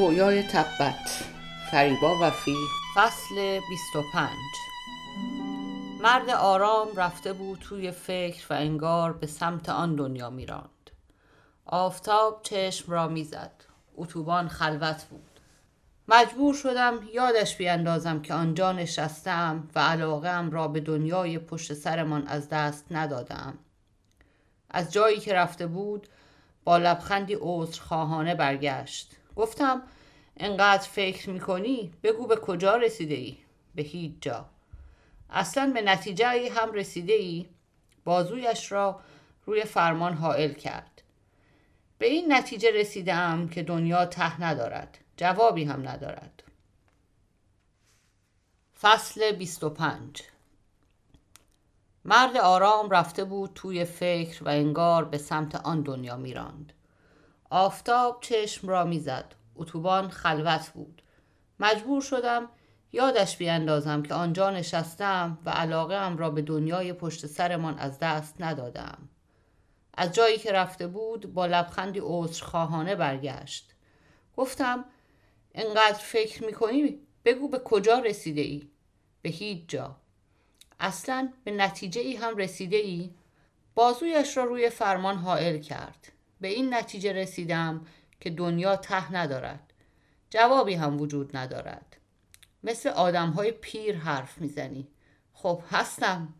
رویای تبت. فریبا وفی. فصل 25 مرد آرام رفته بود توی فکر و انگار به سمت آن دنیا میراند. آفتاب چشم را می‌زد. اتوبان خلوت بود. مجبور شدم یادش بیاندازم که آنجا نشستم و علاقه را به دنیای پشت سرمان از دست ندادم. از جایی که رفته بود با لبخندی عذرخواهانه برگشت. گفتم انقدر فکر می‌کنی؟ بگو به کجا رسیده ای؟ به هیچ جا. اصلا به نتیجه ای هم رسیده ای؟ بازویش را روی فرمان حائل کرد. به این نتیجه رسیدم که دنیا ته ندارد. جوابی هم ندارد. فصل 25 مرد آرام رفته بود توی فکر و انگار به سمت آن دنیا میراند. آفتاب چشم را می‌زد. اتوبان خلوت بود. مجبور شدم یادش بیاندازم که آنجا نشستم و علاقه ام را به دنیای پشت سرمان از دست ندادم. از جایی که رفته بود با لبخندی عذرخواهانه برگشت. گفتم انقدر فکر می‌کنی؟ بگو به کجا رسیده ای؟ به هیچ جا. اصلا به نتیجه ای هم رسیده ای؟ بازویش را روی فرمان حائل کرد. به این نتیجه رسیدم که دنیا ته ندارد. جوابی هم وجود ندارد. مثل آدم های پیر حرف می‌زنی. خب هستم.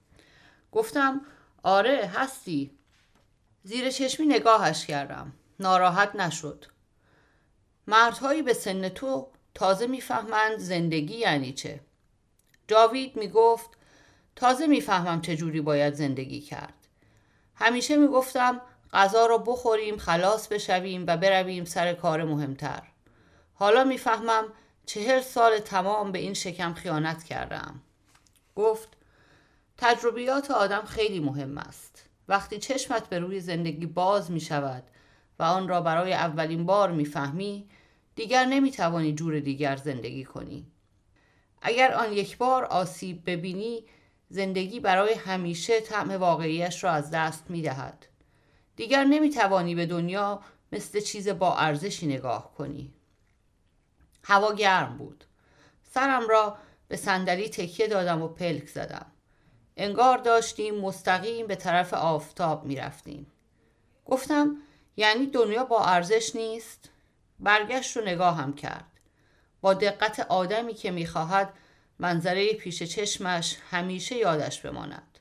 گفتم آره هستی. زیر چشمی نگاهش کردم. ناراحت نشد. مردهایی به سن تو تازه می‌فهمند زندگی یعنی چه. جاوید می‌گفت تازه می‌فهمم چه جوری باید زندگی کرد. همیشه می‌گفتم غذا را بخوریم خلاص بشویم و برویم سر کار مهمتر. حالا می‌فهمم چهل سال تمام به این شکم خیانت کردم. گفت تجربیات آدم خیلی مهم است. وقتی چشمت به روی زندگی باز می شود و آن را برای اولین بار می‌فهمی دیگر نمی‌توانی جور دیگر زندگی کنی. اگر آن یک بار آسیب ببینی زندگی برای همیشه طعم واقعیش را از دست می دهد. دیگر نمی توانی به دنیا مثل چیز با ارزشی نگاه کنی. هوا گرم بود. سرم را به صندلی تکیه دادم و پلک زدم. انگار داشتیم مستقیم به طرف آفتاب می رفتیم. گفتم یعنی دنیا با ارزش نیست؟ برگشت و نگاهم کرد. با دقت آدمی که می‌خواهد منظره پیش چشمش همیشه یادش بماند.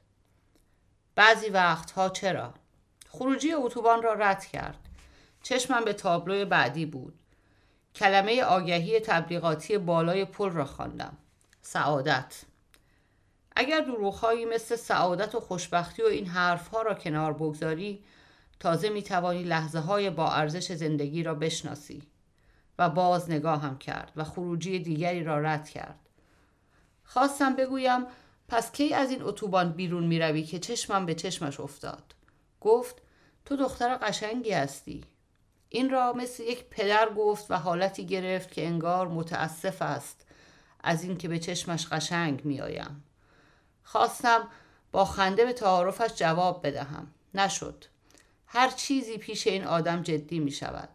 بعضی وقتها چرا؟ خروجی اتوبان را رد کرد. چشمم به تابلوی بعدی بود. کلمه آگهی تبلیغاتی بالای پل را خواندم. سعادت. اگر دروغهایی مثل سعادت و خوشبختی و این حرفها را کنار بگذاری تازه می توانی لحظه های با ارزش زندگی را بشناسی و باز نگاهم کرد و خروجی دیگری را رد کرد. خواستم بگویم پس کی از این اتوبان بیرون می روی که چشمم به چشمش افتاد. گفت تو دختر قشنگی هستی. این را مثل یک پدر گفت و حالتی گرفت که انگار متاسف است از اینکه به چشمش قشنگ میآیم. خواستم با خنده به تعارفش جواب بدهم. نشد. هر چیزی پیش این آدم جدی می شود.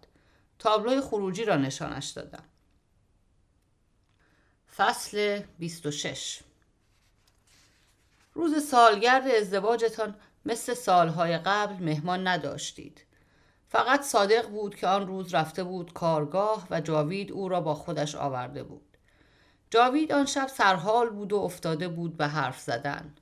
تابلوی خروجی را نشانش دادم. فصل 26 روز سالگرد ازدواجتان مثل سالهای قبل مهمان نداشتید. فقط صادق بود که آن روز رفته بود کارگاه و جاوید او را با خودش آورده بود. جاوید آن شب سرحال بود و افتاده بود به حرف زدن.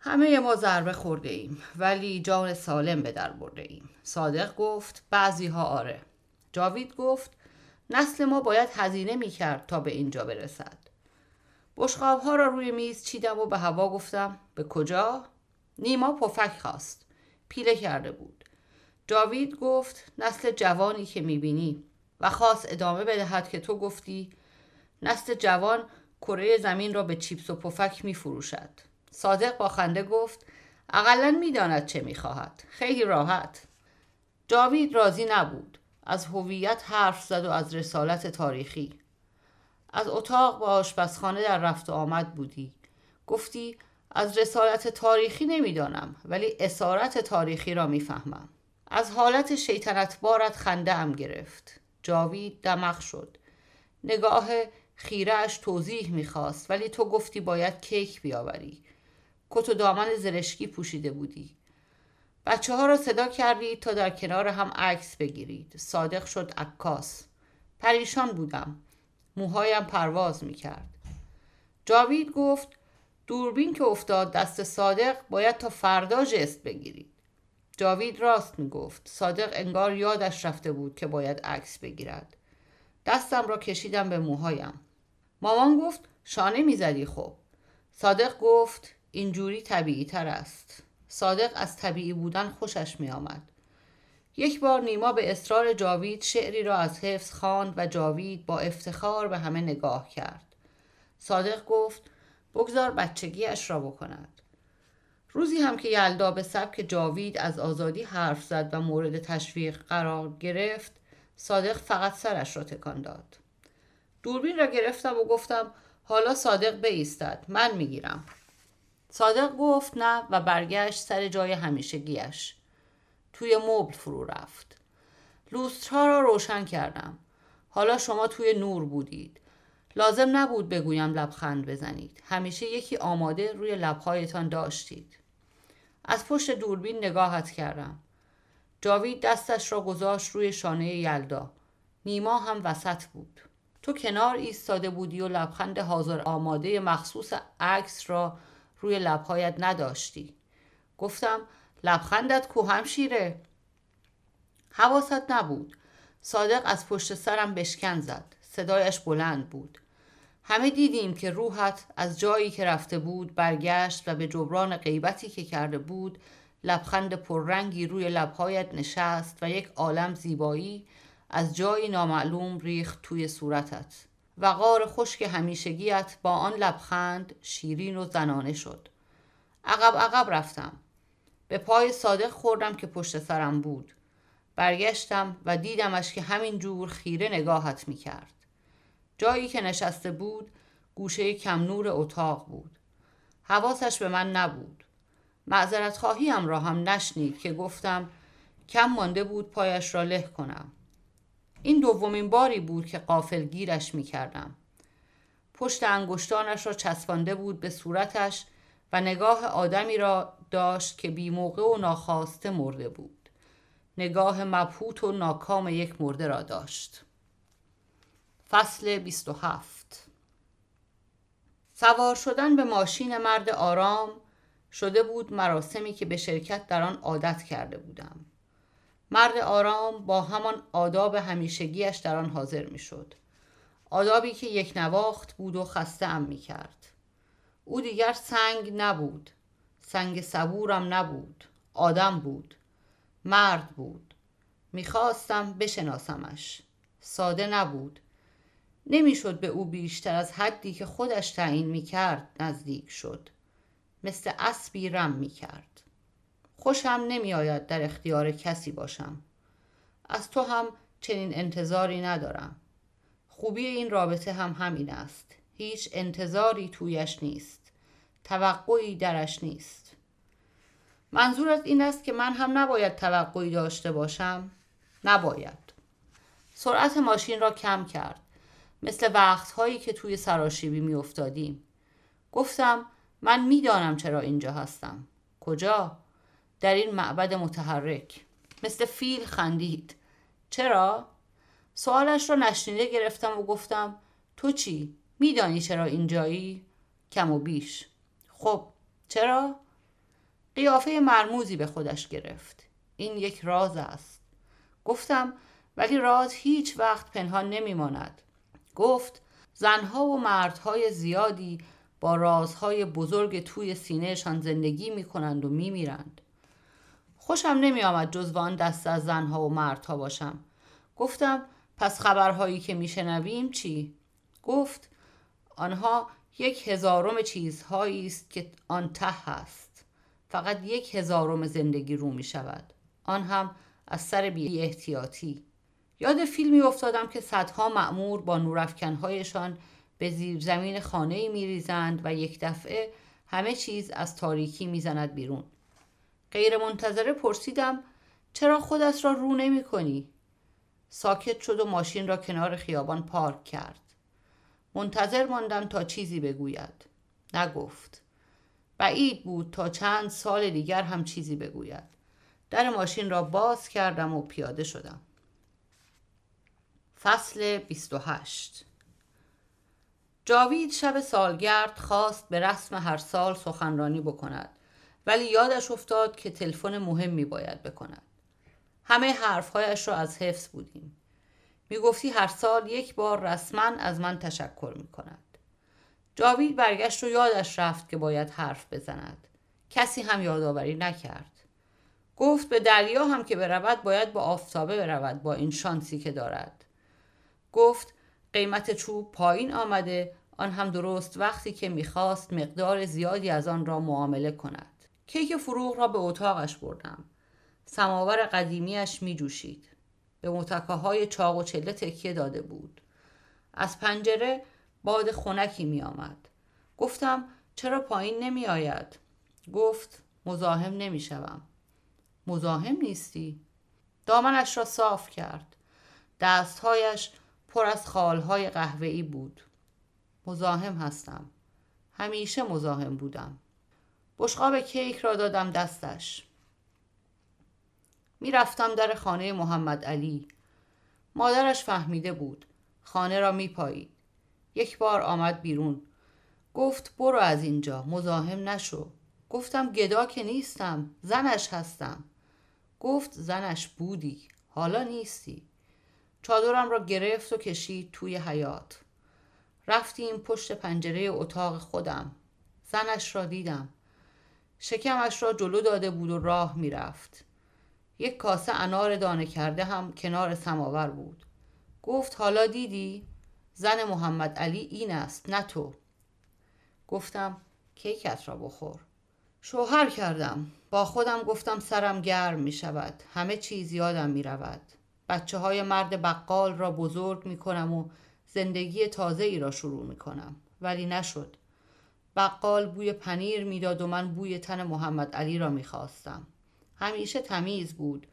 همه ما ضربه خورده ایم ولی جان سالم به در برده ایم. صادق گفت بعضی ها آره. جاوید گفت نسل ما باید هزینه می کرد تا به اینجا برسد. بشقاب ها را روی میز چیدم و به هوا گفتم به کجا؟ نیما پفک خواست. پیله کرده بود. جاوید گفت نسل جوانی که می‌بینی و خواست ادامه بدهد که تو گفتی نسل جوان کره زمین را به چیپس و پفک میفروشد. صادق با خنده گفت اقلا می‌داند چه می‌خواهد. خیلی راحت. جاوید راضی نبود. از هویت حرف زد و از رسالت تاریخی از اتاق به آشپزخانه در رفت و آمد بودی گفتی از رسالت تاریخی نمی‌دانم ولی اسارت تاریخی را می‌فهمم. از حالت شیطنت بارت خنده ام گرفت. جاوید دمخ شد. نگاه خیرهش توضیح می‌خواست ولی تو گفتی باید کیک بیاوری. کت و دامن زرشکی پوشیده بودی. بچه ها را صدا کردید تا در کنار هم عکس بگیرید. صادق شد عکاس. پریشان بودم. موهایم پرواز می‌کرد. جاوید گفت دوربین که افتاد دست صادق باید تا فردا جست بگیرید. جاوید راست می‌گفت. صادق انگار یادش رفته بود که باید عکس بگیرد. دستم را کشیدم به موهایم. مامان گفت شانه می‌زدی خب. صادق گفت اینجوری طبیعی تر است. صادق از طبیعی بودن خوشش می آمد. یک بار نیما به اصرار جاوید شعری را از حفظ خواند و جاوید با افتخار به همه نگاه کرد. صادق گفت بگذار بچگیش را بکند. روزی هم که یلدا به سبک جاوید از آزادی حرف زد و مورد تشویق قرار گرفت صادق فقط سرش را تکان داد. دوربین را گرفتم و گفتم حالا صادق بایستد من می‌گیرم. صادق گفت نه و برگشت سر جای همیشگیش توی مبل فرو رفت. لوسترها را روشن کردم. حالا شما توی نور بودید. لازم نبود بگویم لبخند بزنید. همیشه یکی آماده روی لبهایتان داشتید. از پشت دوربین نگاهت کردم. جاوید دستش را گذاشت روی شانه یلدا. نیما هم وسط بود. تو کنار ایستاده بودی و لبخند حاضر آماده مخصوص عکس را روی لبهایت نداشتی. گفتم لبخندت کوهم شیره حواست نبود. صادق از پشت سرم بشکن زد. صدایش بلند بود. همه دیدیم که روحت از جایی که رفته بود برگشت و به جبران غیبتی که کرده بود لبخند پررنگی روی لبهایت نشست و یک عالم زیبایی از جایی نامعلوم ریخت توی صورتت. وقار خشک همیشگیت با آن لبخند شیرین و زنانه شد. عقب عقب رفتم. به پای صادق خوردم که پشت سرم بود. برگشتم و دیدمش که همین جور خیره نگاهت می کرد جایی که نشسته بود گوشه کم نور اتاق بود حواسش به من نبود معذرت خواهیم را هم نشنید که گفتم کم مانده بود پایش را له کنم این دومین باری بود که قافل گیرش می کردم. پشت انگشتانش را چسبانده بود به صورتش و نگاه آدمی را داشت که بی موقع و ناخواسته مرده بود. نگاه مبهوت و ناکام یک مرده را داشت. فصل 27 سوار شدن به ماشین مرد آرام شده بود مراسمی که به شرکت در آن عادت کرده بودم. مرد آرام با همان آداب همیشگیش در آن حاضر می شد. آدابی که یک نواخت بود و خسته ام می کرد. او دیگر سنگ نبود. سنگ صبورم نبود. آدم بود. مرد بود. می‌خواستم بشناسمش. ساده نبود. نمی‌شد به او بیشتر از حدی که خودش تعیین می‌کرد نزدیک شد. مثل اسبی رم می‌کرد. خوشم نمیآید در اختیار کسی باشم. از تو هم چنین انتظاری ندارم. خوبی این رابطه هم همین است. هیچ انتظاری تویش نیست. توقعی درش نیست. منظورت این است که من هم نباید توقعی داشته باشم. نباید. سرعت ماشین را کم کرد. مثل وقتهایی که توی سراشیبی می افتادیم. گفتم من می‌دانم چرا اینجا هستم کجا در این معبد متحرک مثل فیل خندید چرا؟ سوالش را نشنیده گرفتم و گفتم تو چی؟ میدانی چرا اینجایی؟ کم و بیش خب چرا؟ قیافه مرموزی به خودش گرفت این یک راز است گفتم ولی راز هیچ وقت پنهان نمیماند گفت زنها و مردهای زیادی با رازهای بزرگ توی سینهشان زندگی می کنند و می میرند. خوشم نمی آمد جز آن دست از زنها و مردها باشم. گفتم پس خبرهایی که میشنویم چی؟ گفت آنها یک هزارم چیزهایی است که آن ته هست فقط یک هزارم زندگی رو می شود آن هم از سر بی احتیاطی یاد فیلمی افتادم که صدها معمور با نورافکنهایشان به زیر زمین خانه می ریزند و یک دفعه همه چیز از تاریکی می‌زند بیرون. غیر منتظره پرسیدم چرا خودت را رو نمی کنی؟ ساکت شد و ماشین را کنار خیابان پارک کرد. منتظر ماندم تا چیزی بگوید. نگفت. بعید بود تا چند سال دیگر هم چیزی بگوید. در ماشین را باز کردم و پیاده شدم. فصل 28 جاوید شب سالگرد خواست به رسم هر سال سخنرانی بکند ولی یادش افتاد که تلفن مهمی باید بکند همه حرفهایش را از حفظ بودیم می‌گفتی هر سال یک بار رسما از من تشکر می کند. جاوید برگشت و یادش رفت که باید حرف بزند. کسی هم یادآوری نکرد. گفت به دریا هم که برود باید با آفتابه برود با این شانسی که دارد. گفت قیمت چوب پایین آمده آن هم درست وقتی که می‌خواست مقدار زیادی از آن را معامله کند. کیک فروغ را به اتاقش بردم. سماور قدیمیش می جوشید. به متکه های چاق و چله تکیه داده بود. از پنجره باد خونکی می آمد. گفتم چرا پایین نمی آید؟ گفت مزاحم نمی شوم. مزاحم نیستی؟ دامنش را صاف کرد. دستهایش پر از خالهای قهوه‌ای بود. مزاحم هستم. همیشه مزاحم بودم. بشقاب کیک را دادم دستش. می‌رفتم در خانه محمد علی. مادرش فهمیده بود. خانه را میپایید. یک بار آمد بیرون. گفت برو از اینجا مزاحم نشو. گفتم گدا که نیستم. زنش هستم. گفت زنش بودی. حالا نیستی. چادرم را گرفت و کشید توی حیات. رفتیم پشت پنجره اتاق خودم. زنش را دیدم. شکمش را جلو داده بود و راه می‌رفت. یک کاسه انار دانه کرده هم کنار سماور بود گفت حالا دیدی؟ زن محمد علی این است نه تو گفتم کیکت را بخور شوهر کردم با خودم گفتم سرم گرم می شود همه چیز یادم می رود بچه های مرد بقال را بزرگ می کنم و زندگی تازه ای را شروع می کنم ولی نشد. بقال بوی پنیر می‌داد و من بوی تن محمد علی را می خواستم همیشه تمیز بود.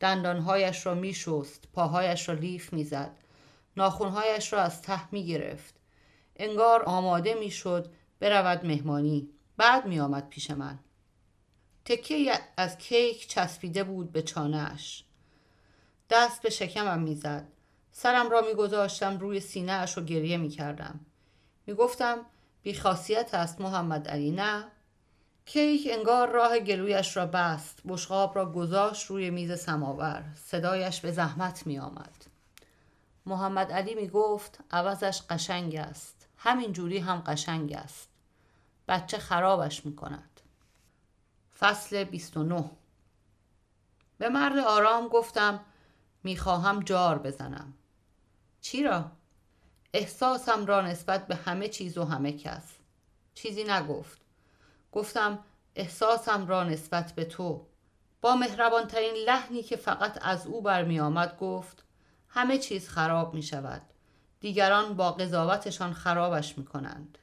دندانهایش را می شست پاهایش را لیف می زد ناخونهایش را از ته می گرفت انگار آماده می شد برود مهمانی. بعد می آمد پیش من. تکه از کیک چسبیده بود به چانهش دست به شکمم می‌زد. سرم را میگذاشتم روی سینه اش و گریه می‌کردم. می‌گفتم بیخاصیت است محمد علی نه؟ کیک انگار راه گلویش را بست بشقاب را گذاشت روی میز سماور. صدایش به زحمت می آمد محمد علی می گفت عوضش قشنگ است. همین جوری هم قشنگ است. بچه خرابش می کند فصل 29 به مرد آرام گفتم می‌خواهم جار بزنم. چی را؟ احساسم را نسبت به همه چیز و همه کس. چیزی نگفت. گفتم احساسم را نسبت به تو. با مهربانترین لحنی که فقط از او برمی آمد گفت همه چیز خراب می شود دیگران با قضاوتشان خرابش می کنند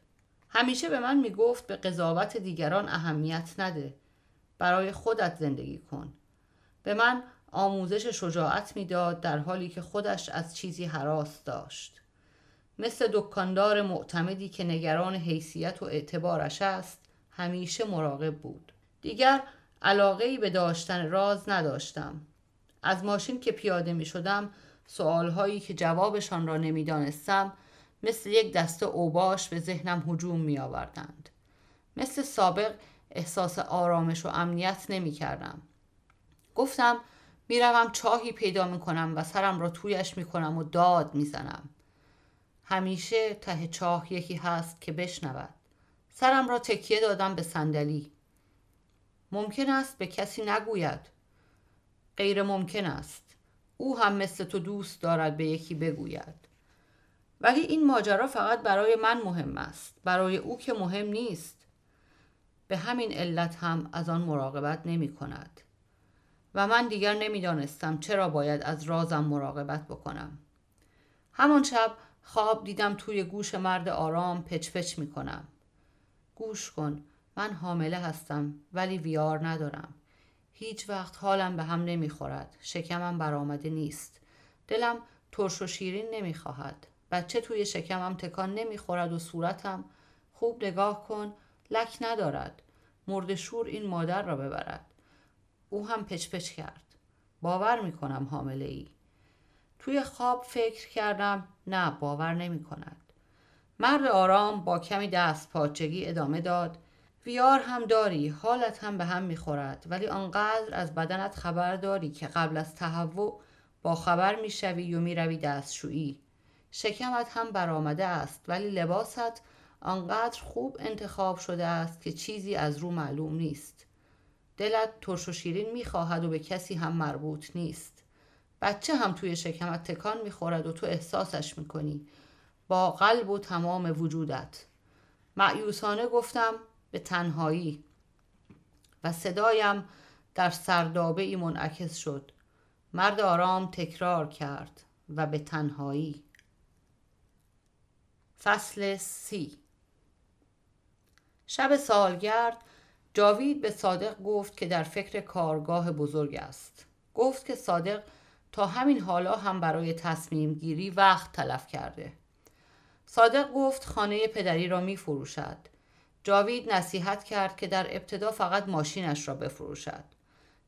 همیشه به من می گفت به قضاوت دیگران اهمیت نده. برای خودت زندگی کن. به من آموزش شجاعت می‌داد در حالی که خودش از چیزی حراس داشت مثل دکاندار معتمدی که نگران حیثیت و اعتبارش است همیشه مراقب بود دیگر علاقه به داشتن راز نداشتم از ماشین که پیاده می شدم سوالهایی که جوابشان را نمی‌دانستم مثل یک دسته اوباش به ذهنم هجوم می آوردند. مثل سابق احساس آرامش و امنیت نمی کردم. گفتم می‌روم چاهی پیدا می کنم و سرم را تویش می کنم و داد می زنم. همیشه ته چاه یکی هست که بشنود. سرم را تکیه دادم به صندلی. ممکن است به کسی نگوید. غیر ممکن است. او هم مثل تو دوست دارد به یکی بگوید. ولی این ماجرا فقط برای من مهم است. برای او که مهم نیست. به همین علت هم از آن مراقبت نمی کند و من دیگر نمی‌دانستم چرا باید از رازم مراقبت بکنم. همان شب خواب دیدم توی گوش مرد آرام پچ پچ می کنم گوش کن من حامله هستم ولی ویار ندارم. هیچ وقت حالم به هم نمی‌خورد شکمم برآمده نیست. دلم ترش و شیرین نمی‌خواهد. بچه توی شکمم تکان نمی‌خورد و صورتم خوب نگاه کن لک ندارد. مرد شور این مادر را ببرد. او هم پچ پچ کرد. باور می‌کنم حامله ای توی خواب فکر کردم نه باور نمی کند مرد آرام با کمی دست پاچگی ادامه داد. ویار هم داری حالت هم به هم می‌خورد ولی آنقدر از بدنت خبر داری که قبل از تهوع با خبر می‌شوی و می‌روی دستشویی. شکمت هم برآمده است ولی لباست آنقدر خوب انتخاب شده است که چیزی از رو معلوم نیست. دلت ترش و شیرین می‌خواهد و به کسی هم مربوط نیست. بچه هم توی شکمت تکان می‌خورد و تو احساسش می‌کنی. با قلب و تمام وجودت. معیوسانه گفتم به تنهایی. و صدایم در سردابه ای منعکس شد. مرد آرام تکرار کرد و به تنهایی. فصل سی. شب سالگرد جاوید به صادق گفت که در فکر کارگاه بزرگ است. گفت که صادق تا همین حالا هم برای تصمیم گیری وقت تلف کرده. صادق گفت خانه پدری را می فروشد جاوید نصیحت کرد که در ابتدا فقط ماشینش را بفروشد.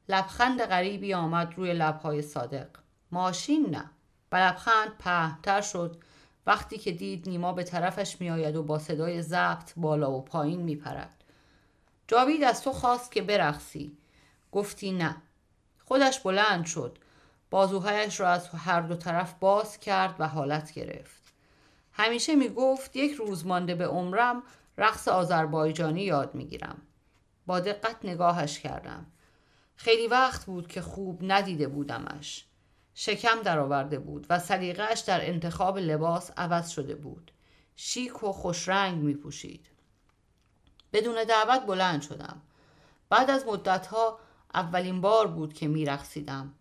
لبخند غریبی آمد روی لبهای صادق. ماشین نه. و لبخند پهتر شد. وقتی که دید نیما به طرفش میآید و با صدای ضبط بالا و پایین میپرد. جاوید از تو خواست که برقصی گفتی نه خودش بلند شد بازوهایش را از هر دو طرف باز کرد و حالت گرفت همیشه می گفت یک روز مانده به عمرم رقص آذربایجانی یاد می گیرم. با دقت نگاهش کردم. خیلی وقت بود که خوب ندیده بودمش. شکم درآورده بود و سلیقهاش در انتخاب لباس عوض شده بود. شیک و خوشرنگ می پوشید. بدون دعوت بلند شدم. بعد از مدتها اولین بار بود که می رخصیدم.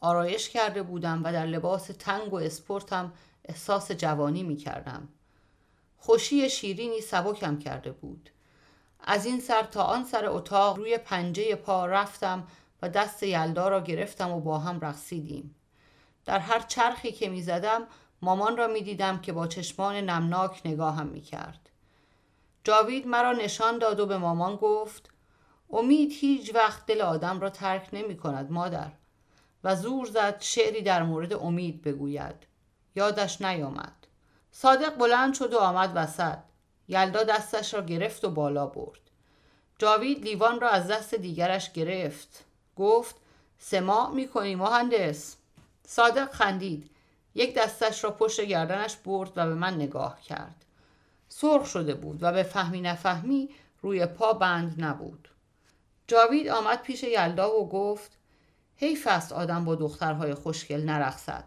آرایش کرده بودم و در لباس تنگ و اسپورتم احساس جوانی می کردم. خوشی شیرینی سبکم کرده بود. از این سر تا آن سر اتاق روی پنجه پا رفتم و دست یلدا را گرفتم و با هم رقصیدیم. در هر چرخی که می زدم مامان را می دیدم که با چشمان نمناک نگاهم می کرد. جاوید مرا نشان داد و به مامان گفت امید هیچ وقت دل آدم را ترک نمی کند مادر. و زور زد شعری در مورد امید بگوید. یادش نیامد. صادق بلند شد و آمد وسط. یلدا دستش را گرفت و بالا برد. جاوید لیوان را از دست دیگرش گرفت. گفت سما می‌کنی مهندس. صادق خندید. یک دستش را پشت گردنش برد و به من نگاه کرد. سرخ شده بود و به فهمی نفهمی روی پا بند نبود. جاوید آمد پیش یلدا و گفت حیف است آدم با دخترهای خوشگل نرقصد.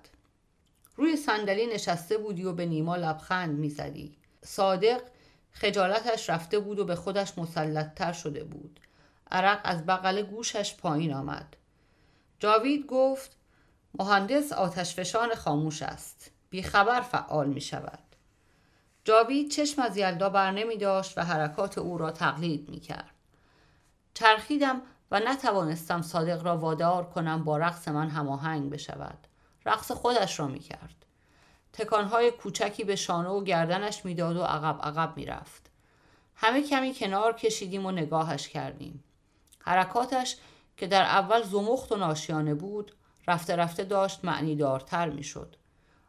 روی صندلی نشسته بودی و به نیما لبخند می‌زدی. صادق خجالتش رفته بود و به خودش مسلطتر شده بود. عرق از بغل گوشش پایین آمد. جاوید گفت مهندس آتشفشان خاموش است. بیخبر فعال می شود جاوید چشم از یلدا بر نمی داشت و حرکات او را تقلید می کرد چرخیدم و نتوانستم صادق را وادار کنم با رقص من هماهنگ بشود رقص خودش را می کرد. تکانهای کوچکی به شانه و گردنش می‌داد و عقب عقب می‌رفت. همه کمی کنار کشیدیم و نگاهش کردیم. حرکاتش که در اول زمخت و ناشیانه بود رفته رفته داشت معنی دارتر می شد.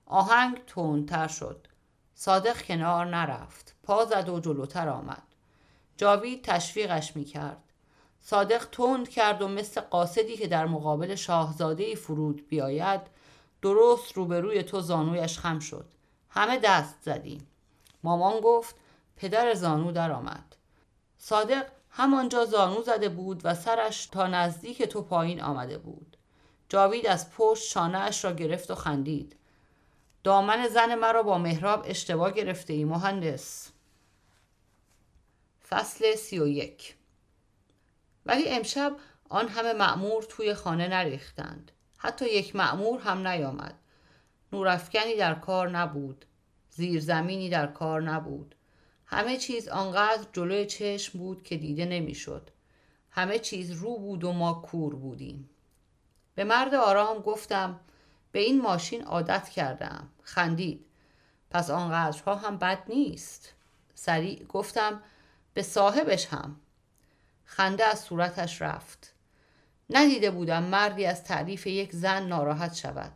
آهنگ تندتر شد. صادق کنار نرفت. پا زد و جلوتر آمد. جاوید تشویقش می کرد. صادق تند کرد و مثل قاصدی که در مقابل شاهزاده فرود بیاید درست روبروی تو زانویش خم شد همه دست زدیم مامان گفت پدر زانو در آمد صادق همانجا زانو زده بود و سرش تا نزدیک تو پایین آمده بود جاوید از پشت شانهاش را گرفت و خندید دامن زن مرا با محراب اشتباه گرفته ای مهندس. فصل سی و یک. ولی امشب آن همه معمور توی خانه نریختند. حتی یک معمور هم نیامد. نورافکنی در کار نبود. زیرزمینی در کار نبود. همه چیز آنقدر جلوی چشم بود که دیده نمی‌شد. همه چیز رو بود و ما کور بودیم. به مرد آرام گفتم به این ماشین عادت کردم خندید. پس آنقدرها هم بد نیست. سریع گفتم به صاحبش هم. خنده از صورتش رفت. ندیده بودم مردی از تعریف یک زن ناراحت شود.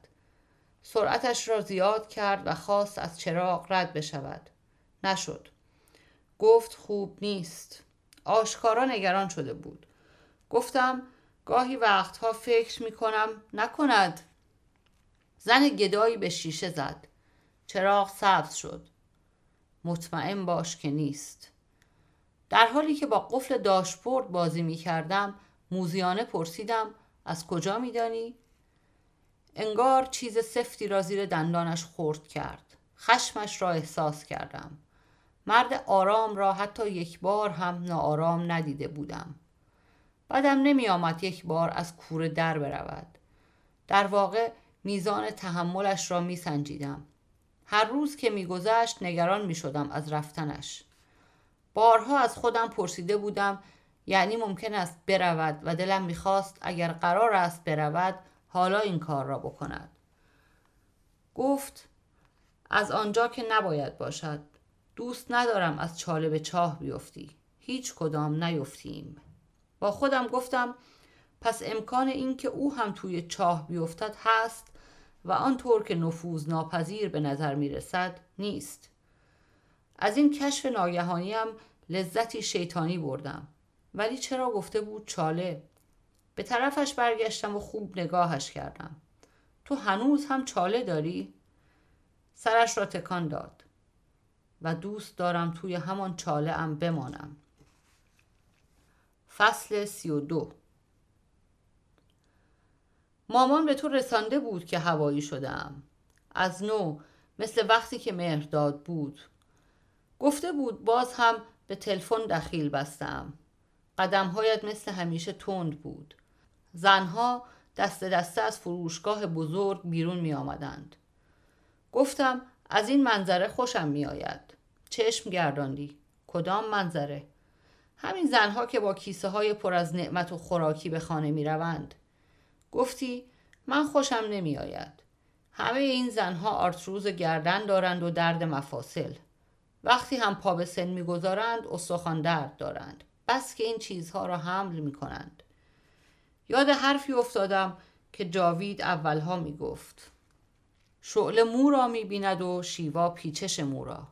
سرعتش را زیاد کرد و خواست از چراغ رد بشود. نشد. گفت خوب نیست. آشکارا نگران شده بود. گفتم گاهی وقتها فکر می کنم نکند. زن گدایی به شیشه زد. چراغ سبز شد. مطمئن باش که نیست. در حالی که با قفل داشبورد بازی می کردم موزیانه پرسیدم از کجا می دانی؟ انگار چیز سفتی را زیر دندانش خورد کرد. خشمش را احساس کردم. مرد آرام را حتی یک بار هم ناآرام ندیده بودم. بعدم نمی آمد یک بار از کوره در برود. در واقع میزان تحملش را می سنجیدم هر روز که میگذشت نگران می شدم از رفتنش. بارها از خودم پرسیده بودم یعنی ممکن است برود و دلم می‌خواست اگر قرار است برود حالا این کار را بکند. گفت از آنجا که نباید باشد. دوست ندارم از چاله به چاه بیفتی. هیچ کدام نیفتیم. با خودم گفتم پس امکان اینکه او هم توی چاه بیفتد هست و آنطور که نفوذ ناپذیر به نظر می رسد نیست. از این کشف ناگهانیم لذتی شیطانی بردم. ولی چرا گفته بود چاله؟ به طرفش برگشتم و خوب نگاهش کردم. تو هنوز هم چاله داری؟ سرش را تکان داد. و دوست دارم توی همان چاله ام بمانم. فصل سی و دو. مامان به تو رسانده بود که هوایی شدم از نو مثل وقتی که مهرداد بود گفته بود باز هم به تلفن دخیل بستم قدمهایت مثل همیشه تند بود زنها دست دسته از فروشگاه بزرگ بیرون می آمدند. گفتم از این منظره خوشم می آید. چشم گرداندی. کدام منظره؟ همین زنها که با کیسه های پر از نعمت و خوراکی به خانه می روند. گفتی من خوشم نمی آید. همه این زنها آرتروز گردن دارند و درد مفاصل. وقتی هم پا به سن می‌گذارند استخوان درد دارند. بس که این چیزها را حمل می کنند. یاد حرفی افتادم که جاوید اولها می گفت. شعله مو را می بیند و شیوا پیچش مو را.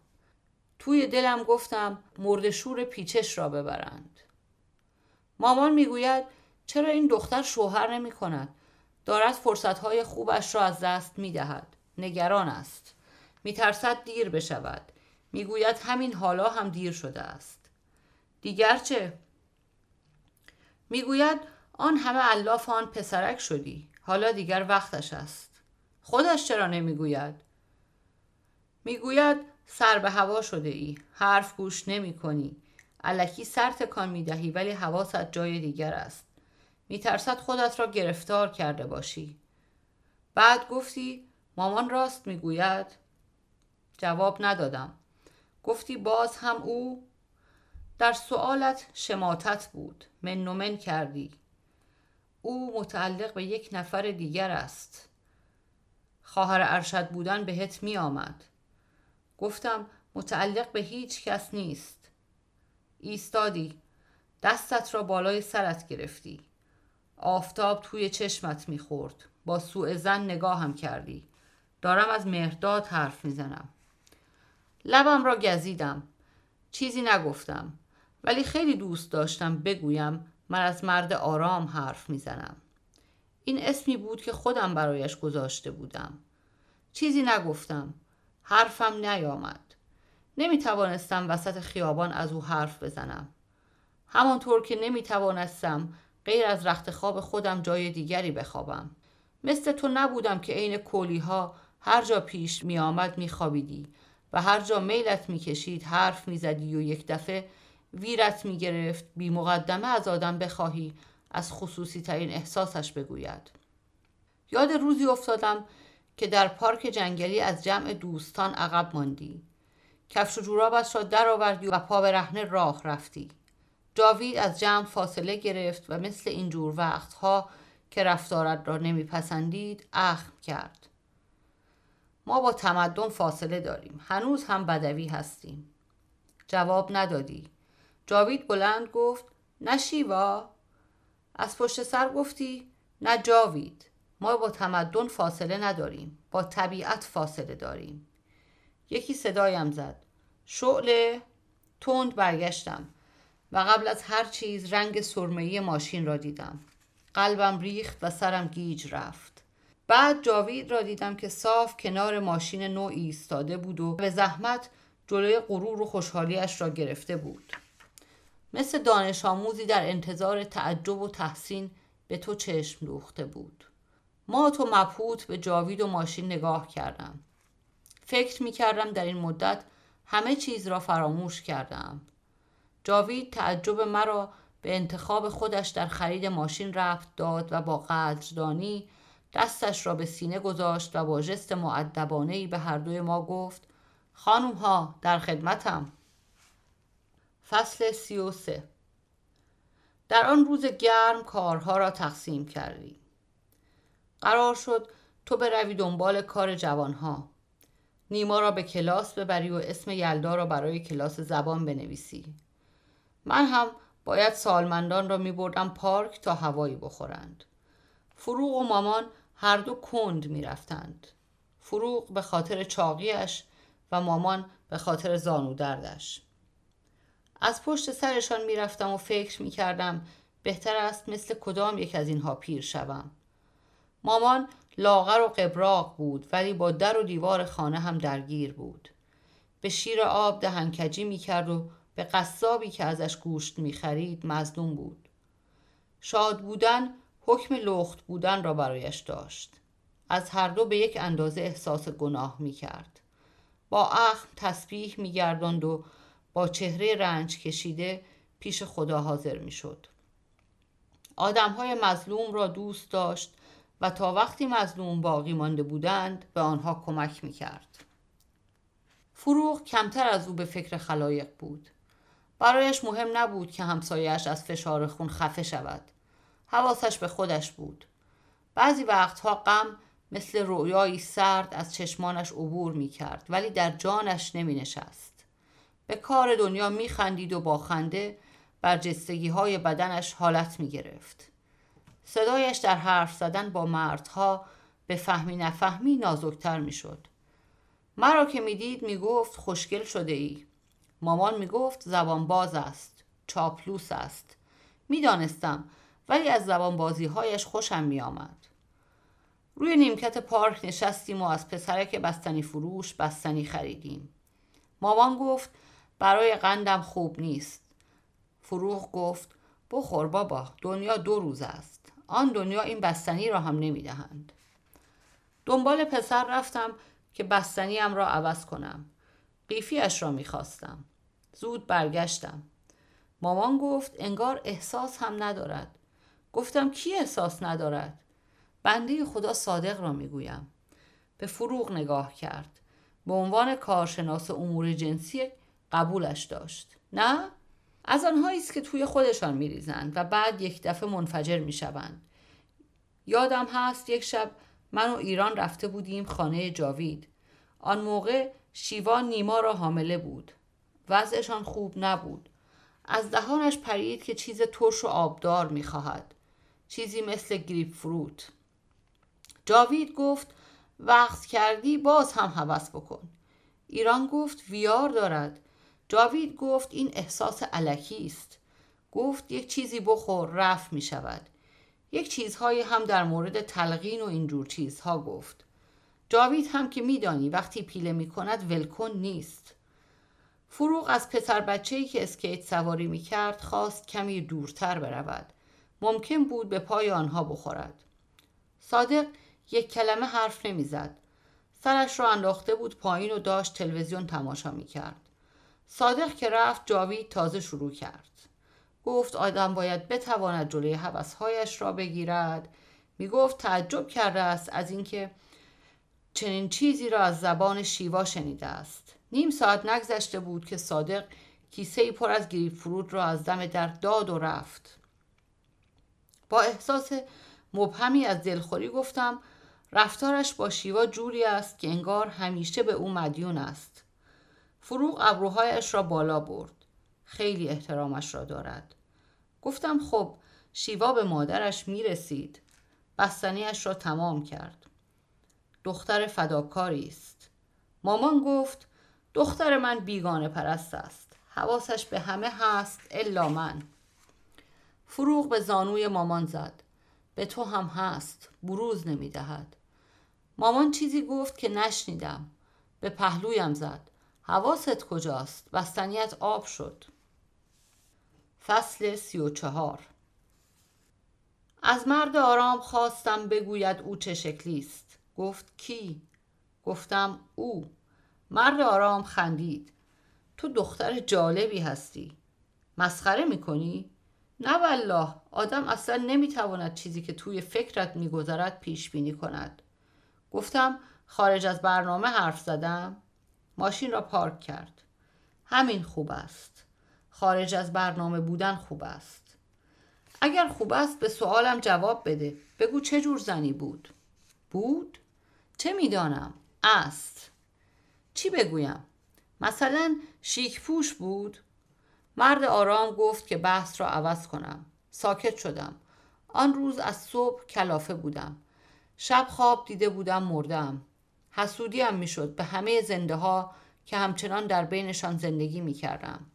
توی دلم گفتم مرد شور پیچش را ببرند. مامان می‌گوید چرا این دختر شوهر نمی کند؟ دارد فرصتهای خوبش را از دست می دهد. نگران است. می ترسد دیر بشود. می‌گوید همین حالا هم دیر شده است. دیگر چه؟ می‌گوید آن همه علاف آن پسرک شدی. حالا دیگر وقتش است. خودش چرا نمی‌گوید؟ می‌گوید سر به هوا شده ای. حرف گوش نمی کنی. علکی سر تکان می دهی ولی حواست جای دیگر است. میترسد خودت را گرفتار کرده باشی. بعد گفتی مامان راست می‌گوید. جواب ندادم. گفتی باز هم او در سوالت شماتت بود. من من کردی. او متعلق به یک نفر دیگر است. خواهر ارشد بودن بهت می آمد گفتم متعلق به هیچ کس نیست. ایستادی. دستت را بالای سرت گرفتی. آفتاب توی چشمت می‌خورد. با سوء زن نگاهم کردی. دارم از مهرداد حرف می‌زنم. لبم را گزیدم. چیزی نگفتم. ولی خیلی دوست داشتم بگویم من از مرد آرام حرف می‌زنم. این اسمی بود که خودم برایش گذاشته بودم. چیزی نگفتم. حرفم نیامد. نمی توانستم وسط خیابان از او حرف بزنم. همانطور که نمی توانستم غیر از رخت خواب خودم جای دیگری بخوابم. مثل تو نبودم که عین کولی ها هر جا پیش می آمد می خوابیدی و هر جا میلت می کشید حرف می زدی و یک دفعه ویرت می گرفت بی مقدمه از آدم بخواهی از خصوصی ترین احساسش بگوید. یاد روزی افتادم که در پارک جنگلی از جمع دوستان عقب ماندی. کفش و جورابت را درآوردی و پا به رهنه راه رفتی. جاوید از جمع فاصله گرفت و مثل اینجور وقتها که رفتارت را نمیپسندید اخم کرد. ما با تمدن فاصله داریم. هنوز هم بدوی هستیم. جواب ندادی. جاوید بلند گفت نه شیوا. از پشت سر گفتی نه جاوید. ما با تمدن فاصله نداریم. با طبیعت فاصله داریم. یکی صدایم زد. شعله. تند برگشتم. و قبل از هر چیز رنگ سرمهی ماشین را دیدم. قلبم ریخت و سرم گیج رفت. بعد جاوید را دیدم که صاف کنار ماشین نو ایستاده بود و به زحمت جلوی غرور و خوشحالیش را گرفته بود. مثل دانش آموزی در انتظار تعجب و تحسین به تو چشم دوخته بود. ما تو مبهوت به جاوید و ماشین نگاه کردم. فکر می کردم در این مدت همه چیز را فراموش کردم. جاوید تعجب مرا به انتخاب خودش در خرید ماشین رفت داد و با قدردانی دستش را به سینه گذاشت و با ژست معدبانه به هر دوی ما گفت خانم ها در خدمتم. فصل سی و سه. در آن روز گرم کارها را تقسیم کردی قرار شد تو بروی دنبال کار جوانها. نیما را به کلاس ببری و اسم یلدا را برای کلاس زبان بنویسی. من هم باید سالمندان را می بردم پارک تا هوایی بخورند. فروغ و مامان هر دو کند می رفتند. فروغ به خاطر چاقیش و مامان به خاطر زانو دردش. از پشت سرشان می رفتم و فکر می کردم بهتر است مثل کدام یک از اینها پیر شوم. مامان لاغر و قبراق بود ولی با در و دیوار خانه هم درگیر بود. به شیر آب دهنکجی می کرد و به قصابی که ازش گوشت می خرید مزدوم بود شاد بودن حکم لخت بودن را برایش داشت از هر دو به یک اندازه احساس گناه می کرد با اخم تسبیح می گردند و با چهره رنج کشیده پیش خدا حاضر می شد آدم های مظلوم را دوست داشت و تا وقتی مظلوم باقی مانده بودند به آنها کمک می کرد. فروغ کمتر از او به فکر خلایق بود. برایش مهم نبود که همسایش از فشار خون خفه شود. حواسش به خودش بود. بعضی وقتها غم مثل رویایی سرد از چشمانش عبور می کرد ولی در جانش نمی نشست. به کار دنیا می خندید و با خنده بر جستگی های بدنش حالت می گرفت. صدایش در حرف زدن با مردها به فهمی نفهمی نازکتر می شد. مرا که می‌دید می‌گفت خوشگل شده ای. مامان می‌گفت زبان باز است. چاپلوس است. می‌دانستم ولی از زبان بازی هایش خوشم می آمد. روی نیمکت پارک نشستیم و از پسرک بستنی فروش بستنی خریدیم. مامان گفت برای قندم خوب نیست. فروغ گفت بخور بابا دنیا دو روز است. آن دنیا این بستنی را هم نمی‌دهند دنبال پسر رفتم که بستنیم را عوض کنم قیفیش را می‌خواستم زود برگشتم. مامان گفت انگار احساس هم ندارد. گفتم کی احساس ندارد؟ بنده خدا صادق را می‌گویم. به فروغ نگاه کرد. به عنوان کارشناس امور جنسی قبولش داشت. نه؟ از آنهایی است که توی خودشان میریزند و بعد یک دفعه منفجر می‌شوند. یادم هست یک شب من و ایران رفته بودیم خانه جاوید. آن موقع شیوا نیما را حامله بود. وضعشان خوب نبود. از دهانش پرید که چیز ترش و آبدار می‌خواهد. چیزی مثل گریپ فروت. جاوید گفت وقت کردی باز هم حوض بکن. ایران گفت ویار دارد. جاوید گفت این احساس علکی است. گفت یک چیزی بخور رفت می شود یک چیزهایی هم در مورد تلقین و اینجور چیزها. گفت. جاوید هم که میدانی وقتی پیله می کند ولکن نیست. فروغ از پسر بچه‌ای که اسکیت سواری می کرد خواست کمی دورتر برود. ممکن بود به پای آنها بخورد. صادق یک کلمه حرف نمی‌زد. سرش را انداخته بود پایین و داشت تلویزیون تماشا می کرد صادق که رفت جاوید تازه شروع کرد. گفت آدم باید بتواند جلوی حوثهایش را بگیرد. می گفت تعجب کرده است از اینکه چنین چیزی را از زبان شیوا شنیده است. نیم ساعت نگذشته بود که صادق کیسه پر از گریپ فرود را از دم در داد و رفت. با احساس مبهمی از دلخوری گفتم رفتارش با شیوا جوری است که انگار همیشه به او مدیون است. فروغ ابروهایش را بالا برد. خیلی احترامش را دارد. گفتم خب شیوا به مادرش می رسید بستنیش را تمام کرد. دختر فداکاری است. مامان گفت دختر من بیگانه پرست است. حواسش به همه هست الا من. فروغ به زانوی مامان زد. به تو هم هست بروز نمی دهد. مامان چیزی گفت که نشنیدم. به پهلویم زد. حواست کجاست؟ بستنیت آب شد. فصل سی و چهار. از مرد آرام خواستم بگوید او چه شکلی است. گفت کی؟ گفتم او. مرد آرام خندید. تو دختر جالبی هستی. مسخره می‌کنی؟ نه والله آدم اصلا نمی‌تواند چیزی که توی فکرت میگذرد پیش بینی کند. گفتم خارج از برنامه حرف زدم. ماشین را پارک کرد. همین خوب است. خارج از برنامه بودن خوب است. اگر خوب است به سوالم جواب بده. بگو چه جور زنی بود؟ بود؟ چه می‌دانم؟ است. چی بگویم؟ مثلا شیک پوش بود. مرد آرام گفت که بحث را عوض کنم. ساکت شدم. آن روز از صبح کلافه بودم. شب خواب دیده بودم مردم. حسودیم می‌شد به همه زنده ها که همچنان در بینشان زندگی می کردم.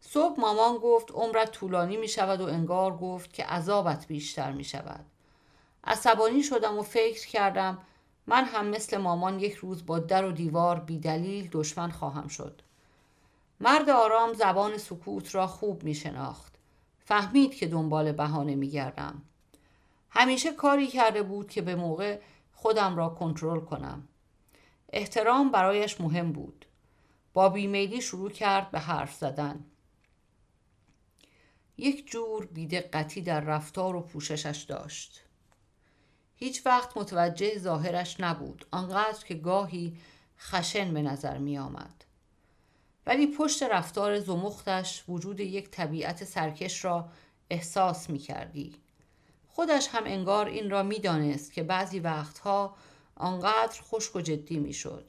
صبح مامان گفت عمرت طولانی می شود و انگار گفت که عذابت بیشتر می شود. عصبانی شدم و فکر کردم من هم مثل مامان یک روز با در و دیوار بیدلیل دشمن خواهم شد. مرد آرام زبان سکوت را خوب می شناخت. فهمید که دنبال بهانه می گردم. همیشه کاری کرده بود که به موقع خودم را کنترل کنم. احترام برایش مهم بود. با بیمیلی شروع کرد به حرف زدن. یک جور بیدقتی در رفتار و پوششش داشت. هیچ وقت متوجه ظاهرش نبود آنقدر که گاهی خشن به نظر می آمد. ولی پشت رفتار زمختش وجود یک طبیعت سرکش را احساس می کردی. خودش هم انگار این را می دانست که بعضی وقتها آنقدر خشک و جدی می شد.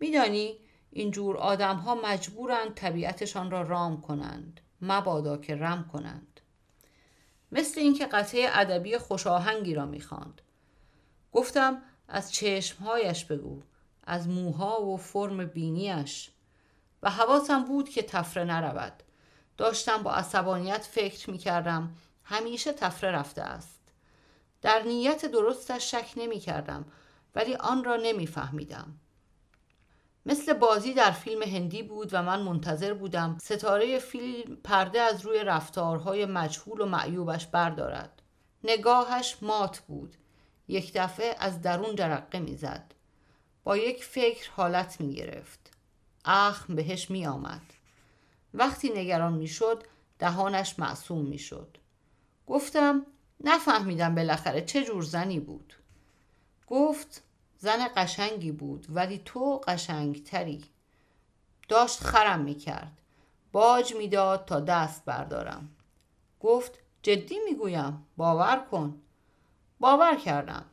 میدانی اینجور آدم ها مجبورند طبیعتشان را رام کنند مبادا که رم کنند مثل اینکه قطعه ادبی خوشاهنگی را می‌خواند. گفتم از چشمهایش بگو از موها و فرم بینیش و حواسم بود که تفره نرود. داشتم با عصبانیت فکر می کردم همیشه تفره رفته است. در نیت درستش شک نمی کردم ولی آن را نمیفهمیدم. مثل بازی در فیلم هندی بود و من منتظر بودم ستاره فیلم پرده از روی رفتارهای مجهول و معیوبش بردارد. نگاهش مات بود. یک دفعه از درون جرقه می‌زد. با یک فکر حالت می گرفت. اخم بهش می آمد. وقتی نگران می شد دهانش معصوم می شد. گفتم نفهمیدم بالاخره چه جور زنی بود. گفت زن قشنگی بود ولی تو قشنگتری. داشت خرم می‌کرد. باج می‌داد تا دست بردارم. گفت جدی می‌گویم باور کن. باور کردم.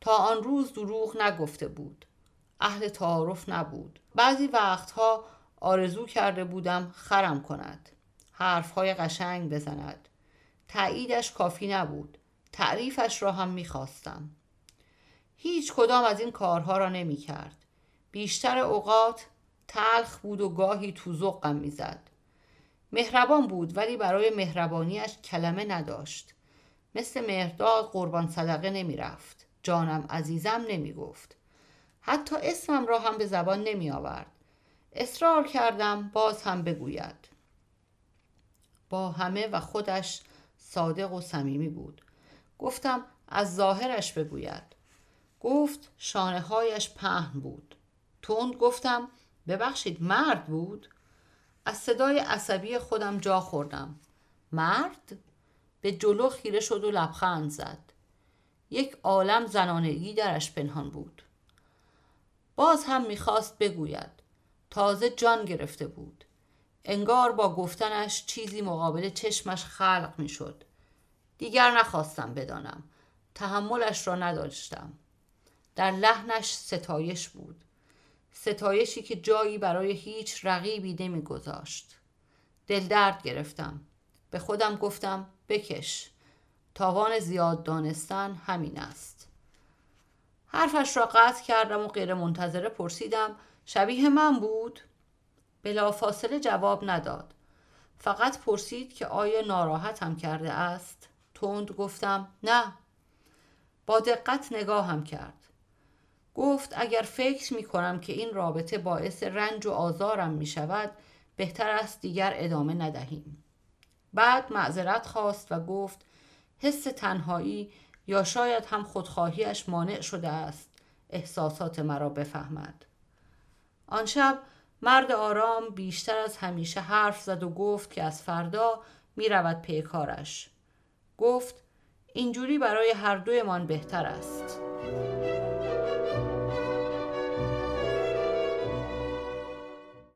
تا آن روز دروغ نگفته بود. اهل تعارف نبود. بعضی وقتها آرزو کرده بودم خرم کند. حرفهای قشنگ بزند. تاییدش کافی نبود. تعریفش را هم می‌خواستم. هیچ کدام از این کارها را نمی کرد. بیشتر اوقات تلخ بود و گاهی تو زقم می‌زد. مهربان بود ولی برای مهربانیش کلمه نداشت. مثل مهرداد قربان صدقه نمی رفت. جانم عزیزم نمی گفت. حتی اسمم را هم به زبان نمی آورد. اصرار کردم باز هم بگوید. با همه و خودش صادق و صمیمی بود. گفتم از ظاهرش بگوید. گفت شانه هایش پهن بود. تند گفتم ببخشید مرد بود؟ از صدای عصبی خودم جا خوردم. مرد؟ به جلو خیره شد و لبخند زد. یک عالم زنانگی درش پنهان بود. باز هم می‌خواست بگوید. تازه جان گرفته بود. انگار با گفتنش چیزی مقابل چشمش خلق می‌شد. دیگر نخواستم بدانم. تحملش را نداشتم. در لحنش ستایش بود. ستایشی که جایی برای هیچ رقیبی نمیگذاشت. دلدرد گرفتم. به خودم گفتم بکش. تاوان زیاد دانستن همین است. حرفش را قطع کردم و غیر منتظره پرسیدم شبیه من بود؟ بلافاصله جواب نداد. فقط پرسید که آیا ناراحتم کرده است؟ تند گفتم نه. با دقت نگاهم کرد. گفت اگر فکر می کنم که این رابطه باعث رنج و آزارم می شود بهتر است دیگر ادامه ندهیم. بعد معذرت خواست و گفت حس تنهایی یا شاید هم خودخواهیش مانع شده است احساسات مرا بفهمد. آن شب مرد آرام بیشتر از همیشه حرف زد و گفت که از فردا می رود پیکارش گفت اینجوری برای هر دویمان بهتر است.